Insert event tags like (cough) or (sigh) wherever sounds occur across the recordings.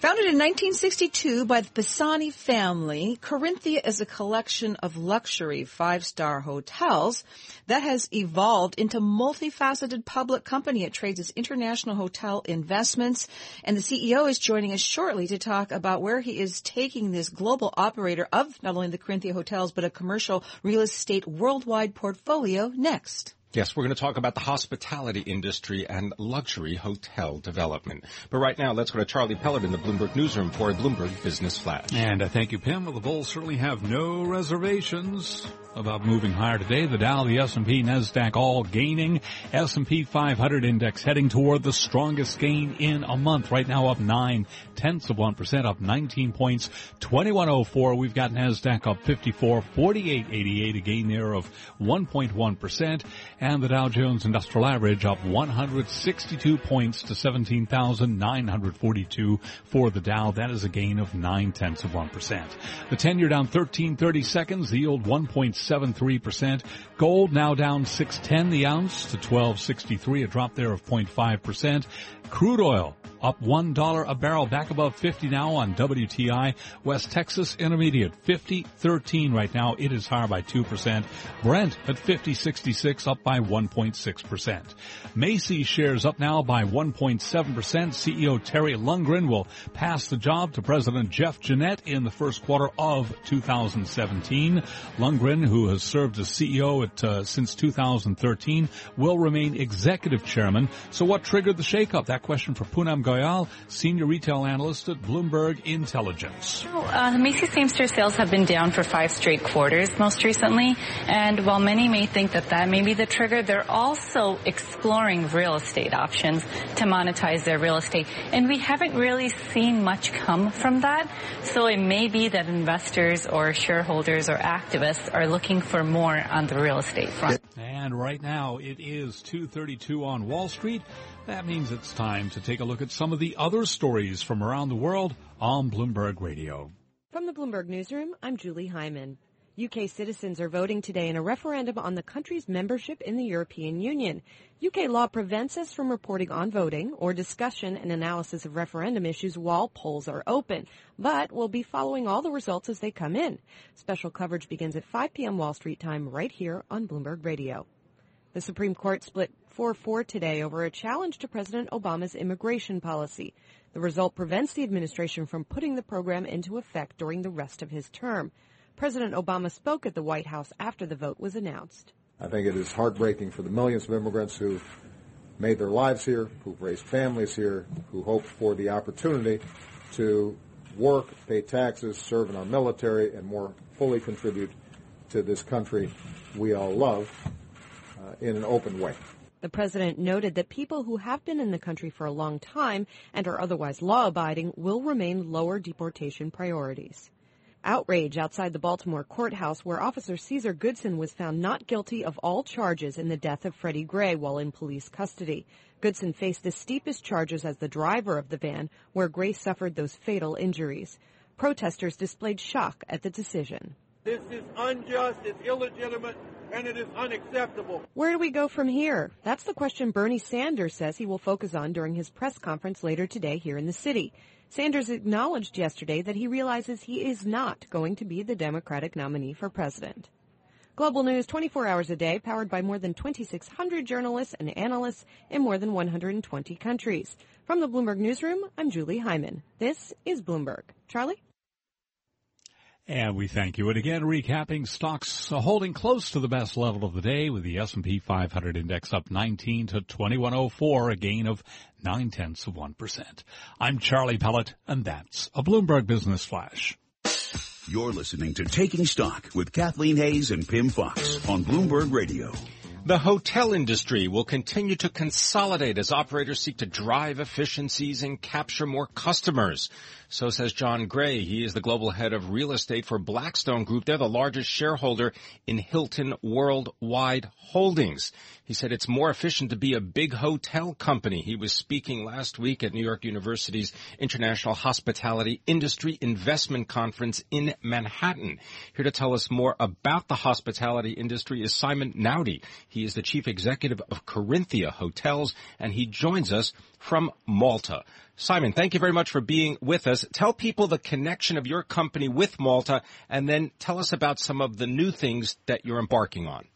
Founded in 1962 by the Pisani family, Corinthia is a collection of luxury five-star hotels that has evolved into multifaceted public company. It trades as international hotel investments, and the CEO is joining us shortly to talk about where he is taking this global operator of not only the Corinthia hotels, but a commercial real estate worldwide portfolio next. Yes, we're going to talk about the hospitality industry and luxury hotel development. But right now, let's go to Charlie Pellett in the Bloomberg Newsroom for a Bloomberg Business Flash. And uh, thank you, Pimm. Well, the Bulls certainly have no reservations about moving higher today. The Dow, the S&P, Nasdaq all gaining. S&P 500 index heading toward the strongest gain in a month. Right now up nine tenths of one percent, up 19 points, 2104. We've got Nasdaq up 54, 4888, a gain there of 1.1 percent, and the Dow Jones Industrial Average up 162 points to 17,942 for the Dow. That is a gain of nine tenths of one percent. The 10 year down 13 30 seconds. The yield 1.73%. Gold now down 610 the ounce to 1263, a drop there of 0.5%. Crude oil up $1 a barrel, back above 50 now on WTI. West Texas Intermediate 50.13 right now. It is higher by 2%. Brent at 50.66 up by 1.6%. Macy's shares up now by 1.7%. CEO Terry Lundgren will pass the job to President Jeff Gennette in the first quarter of 2017. Lundgren, who has served as CEO at, uh, since 2013, will remain executive chairman. So what triggered the shakeup? That question for Poonam Goyal, senior retail analyst at Bloomberg Intelligence. Uh, Macy's same-store sales have been down for five straight quarters most recently, and while many may think that that may be the trigger, they're also exploring real estate options to monetize their real estate, and we haven't really seen much come from that. So it may be that investors or shareholders or activists are looking for more on the real estate front. And right now it is 2:32 on Wall Street. That means it's time to take a look at some of the other stories from around the world on Bloomberg Radio. From the Bloomberg Newsroom, I'm Julie Hyman. UK citizens are voting today in a referendum on the country's membership in the European Union. UK law prevents us from reporting on voting or discussion and analysis of referendum issues while polls are open, but we'll be following all the results as they come in. Special coverage begins at 5 p.m. Wall Street time right here on Bloomberg Radio. The Supreme Court split 4-4 today over a challenge to President Obama's immigration policy. The result prevents the administration from putting the program into effect during the rest of his term. President Obama spoke at the White House after the vote was announced. I think it is heartbreaking for the millions of immigrants who've made their lives here, who've raised families here, who hope for the opportunity to work, pay taxes, serve in our military, and more fully contribute to this country we all love uh, in an open way. The president noted that people who have been in the country for a long time and are otherwise law abiding will remain lower deportation priorities. Outrage outside the Baltimore courthouse where Officer Caesar Goodson was found not guilty of all charges in the death of Freddie Gray while in police custody. Goodson faced the steepest charges as the driver of the van where Gray suffered those fatal injuries. Protesters displayed shock at the decision. This is unjust, it's illegitimate, and it is unacceptable. Where do we go from here? That's the question Bernie Sanders says he will focus on during his press conference later today here in the city. Sanders acknowledged yesterday that he realizes he is not going to be the Democratic nominee for president. Global News 24 hours a day, powered by more than 2,600 journalists and analysts in more than 120 countries. From the Bloomberg Newsroom, I'm Julie Hyman. This is Bloomberg. Charlie? And we thank you. And again, recapping stocks holding close to the best level of the day with the S&P 500 index up 19 to 2104, a gain of nine tenths of 1%. I'm Charlie Pellett and that's a Bloomberg Business Flash. You're listening to Taking Stock with Kathleen Hays and Pimm Fox on Bloomberg Radio. The hotel industry will continue to consolidate as operators seek to drive efficiencies and capture more customers. So says John Gray. He is the global head of real estate for Blackstone Group. They're the largest shareholder in Hilton Worldwide Holdings. He said it's more efficient to be a big hotel company. He was speaking last week at New York University's International Hospitality Industry Investment Conference in Manhattan. Here to tell us more about the hospitality industry is Simon Naudi. He is the chief executive of Corinthia Hotels and he joins us from Malta. Simon, thank you very much for being with us. Tell people the connection of your company with Malta and then tell us about some of the new things that you're embarking on.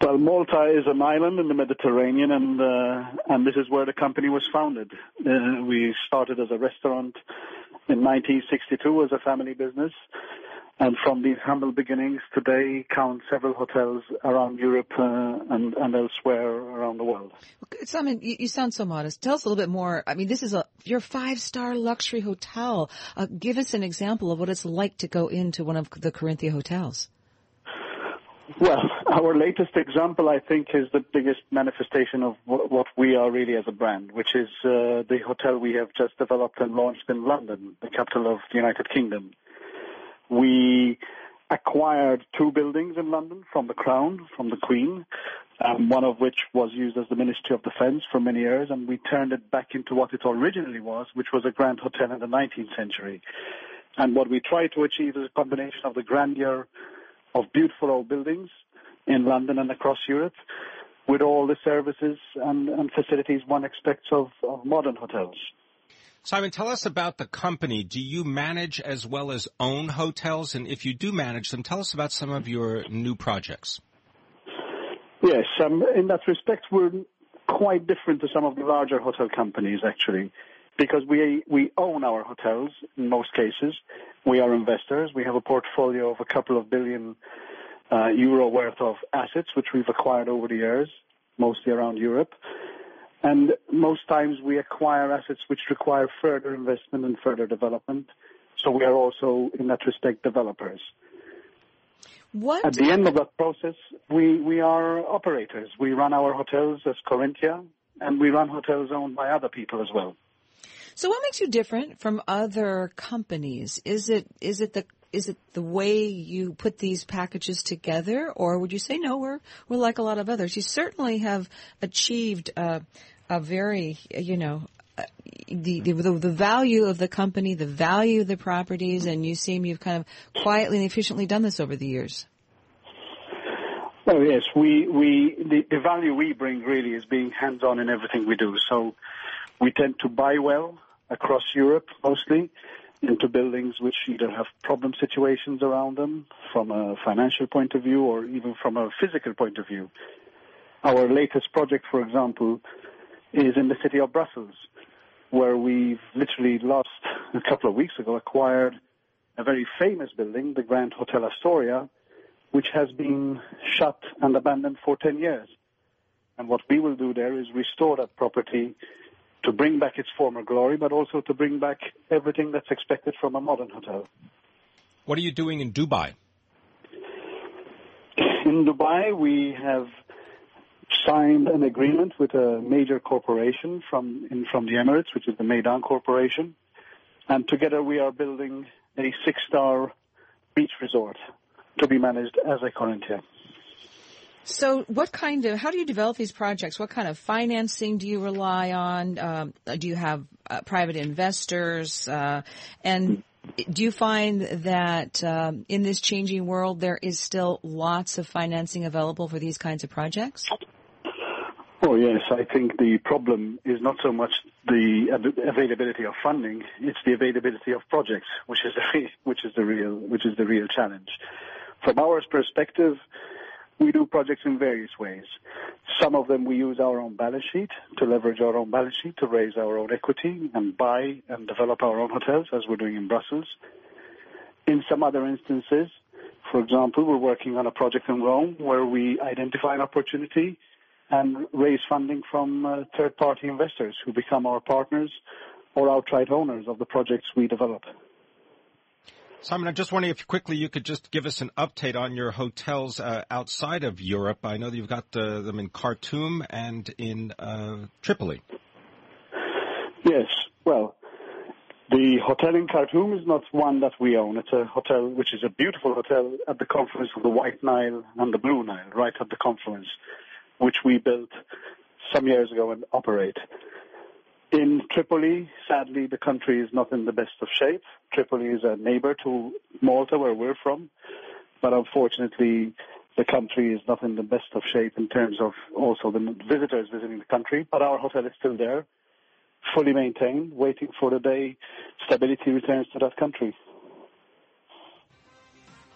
Well, Malta is an island in the Mediterranean, and uh, and this is where the company was founded. Uh, we started as a restaurant in 1962 as a family business, and from these humble beginnings, today count several hotels around Europe uh, and, and elsewhere around the world. Simon, you, you, sound so modest. Tell us a little bit more. I mean, this is a your five star luxury hotel. Uh, give us an example of what it's like to go into one of the Corinthia hotels. Well, (laughs) our latest example, I think, is the biggest manifestation of what we are really as a brand, which is uh, the hotel we have just developed and launched in London, the capital of the United Kingdom. We acquired two buildings in London from the Crown, from the Queen, um, one of which was used as the Ministry of Defence for many years, and we turned it back into what it originally was, which was a grand hotel in the 19th century. And what we try to achieve is a combination of the grandeur of beautiful old buildings in London and across Europe with all the services and, and facilities one expects of, of modern hotels. Simon, tell us about the company. Do you manage as well as own hotels? And if you do manage them, tell us about some of your new projects. Yes, um, in that respect, we're quite different to some of the larger hotel companies, actually, because we we own our hotels in most cases. We are investors. We have a portfolio of a couple of billion uh, euro worth of assets, which we've acquired over the years, mostly around Europe. And most times we acquire assets which require further investment and further development. So we are also, in that respect, developers. What? At the end of that process, we, we are operators. We run our hotels as Corinthia, and we run hotels owned by other people as well. So what makes you different from other companies? Is it is it the is it the way you put these packages together, or would you say no? We're we're like a lot of others. You certainly have achieved uh, a very you know the, the the value of the company, the value of the properties, and you seem you've kind of quietly and efficiently done this over the years. Well, yes, we we the, the value we bring really is being hands-on in everything we do. So we tend to buy well across Europe mostly into buildings which either have problem situations around them from a financial point of view or even from a physical point of view. Our latest project, for example, is in the city of Brussels, where we've literally last a couple of weeks ago acquired a very famous building, the Grand Hotel Astoria, which has been shut and abandoned for 10 years. And what we will do there is restore that property to bring back its former glory, but also to bring back everything that's expected from a modern hotel. What are you doing in Dubai? In Dubai, we have signed an agreement with a major corporation from in, from the Emirates, which is the Meydan Corporation, and together we are building a six-star beach resort to be managed as a Corinthia. So, what kind of, how do you develop these projects? What kind of financing do you rely on? Um, do you have uh, private investors? Uh, and do you find that um, in this changing world, there is still lots of financing available for these kinds of projects? Oh yes, I think the problem is not so much the availability of funding; it's the availability of projects, which is the (laughs) which is the real which is the real challenge. From our perspective, we do projects in various ways. Some of them we use our own balance sheet to leverage our own balance sheet to raise our own equity and buy and develop our own hotels, as we're doing in Brussels. In some other instances, for example, we're working on a project in Rome where we identify an opportunity and raise funding from uh, third-party investors who become our partners or outright owners of the projects we develop. Simon, I'm just wondering if quickly you could just give us an update on your hotels uh, outside of Europe. I know that you've got uh, them in Khartoum and in uh, Tripoli. Yes. Well, the hotel in Khartoum is not one that we own. It's a hotel which is a beautiful hotel at the confluence of the White Nile and the Blue Nile, right at the confluence, which we built some years ago and operate. In Tripoli, sadly, the country is not in the best of shape. Tripoli is a neighbor to Malta, where we're from, but unfortunately, the country is not in the best of shape in terms of also the visitors visiting the country. But our hotel is still there, fully maintained, waiting for the day stability returns to that country.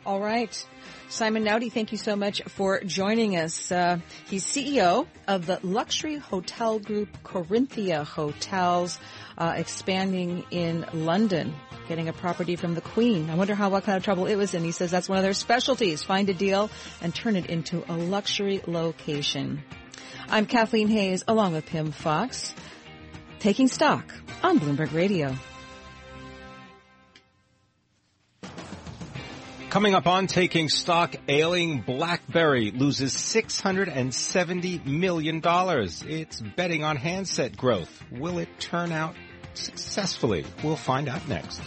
All right. Simon Naudi, thank you so much for joining us. Uh, he's CEO of the luxury hotel group Corinthia Hotels, uh, expanding in London, getting a property from the Queen. I wonder how what kind of trouble it was in. He says that's one of their specialties. Find a deal and turn it into a luxury location. I'm Kathleen Hays, along with Pimm Fox, taking stock on Bloomberg Radio. Coming up on Taking Stock, ailing BlackBerry loses $670 million. It's betting on handset growth. Will it turn out successfully? We'll find out next.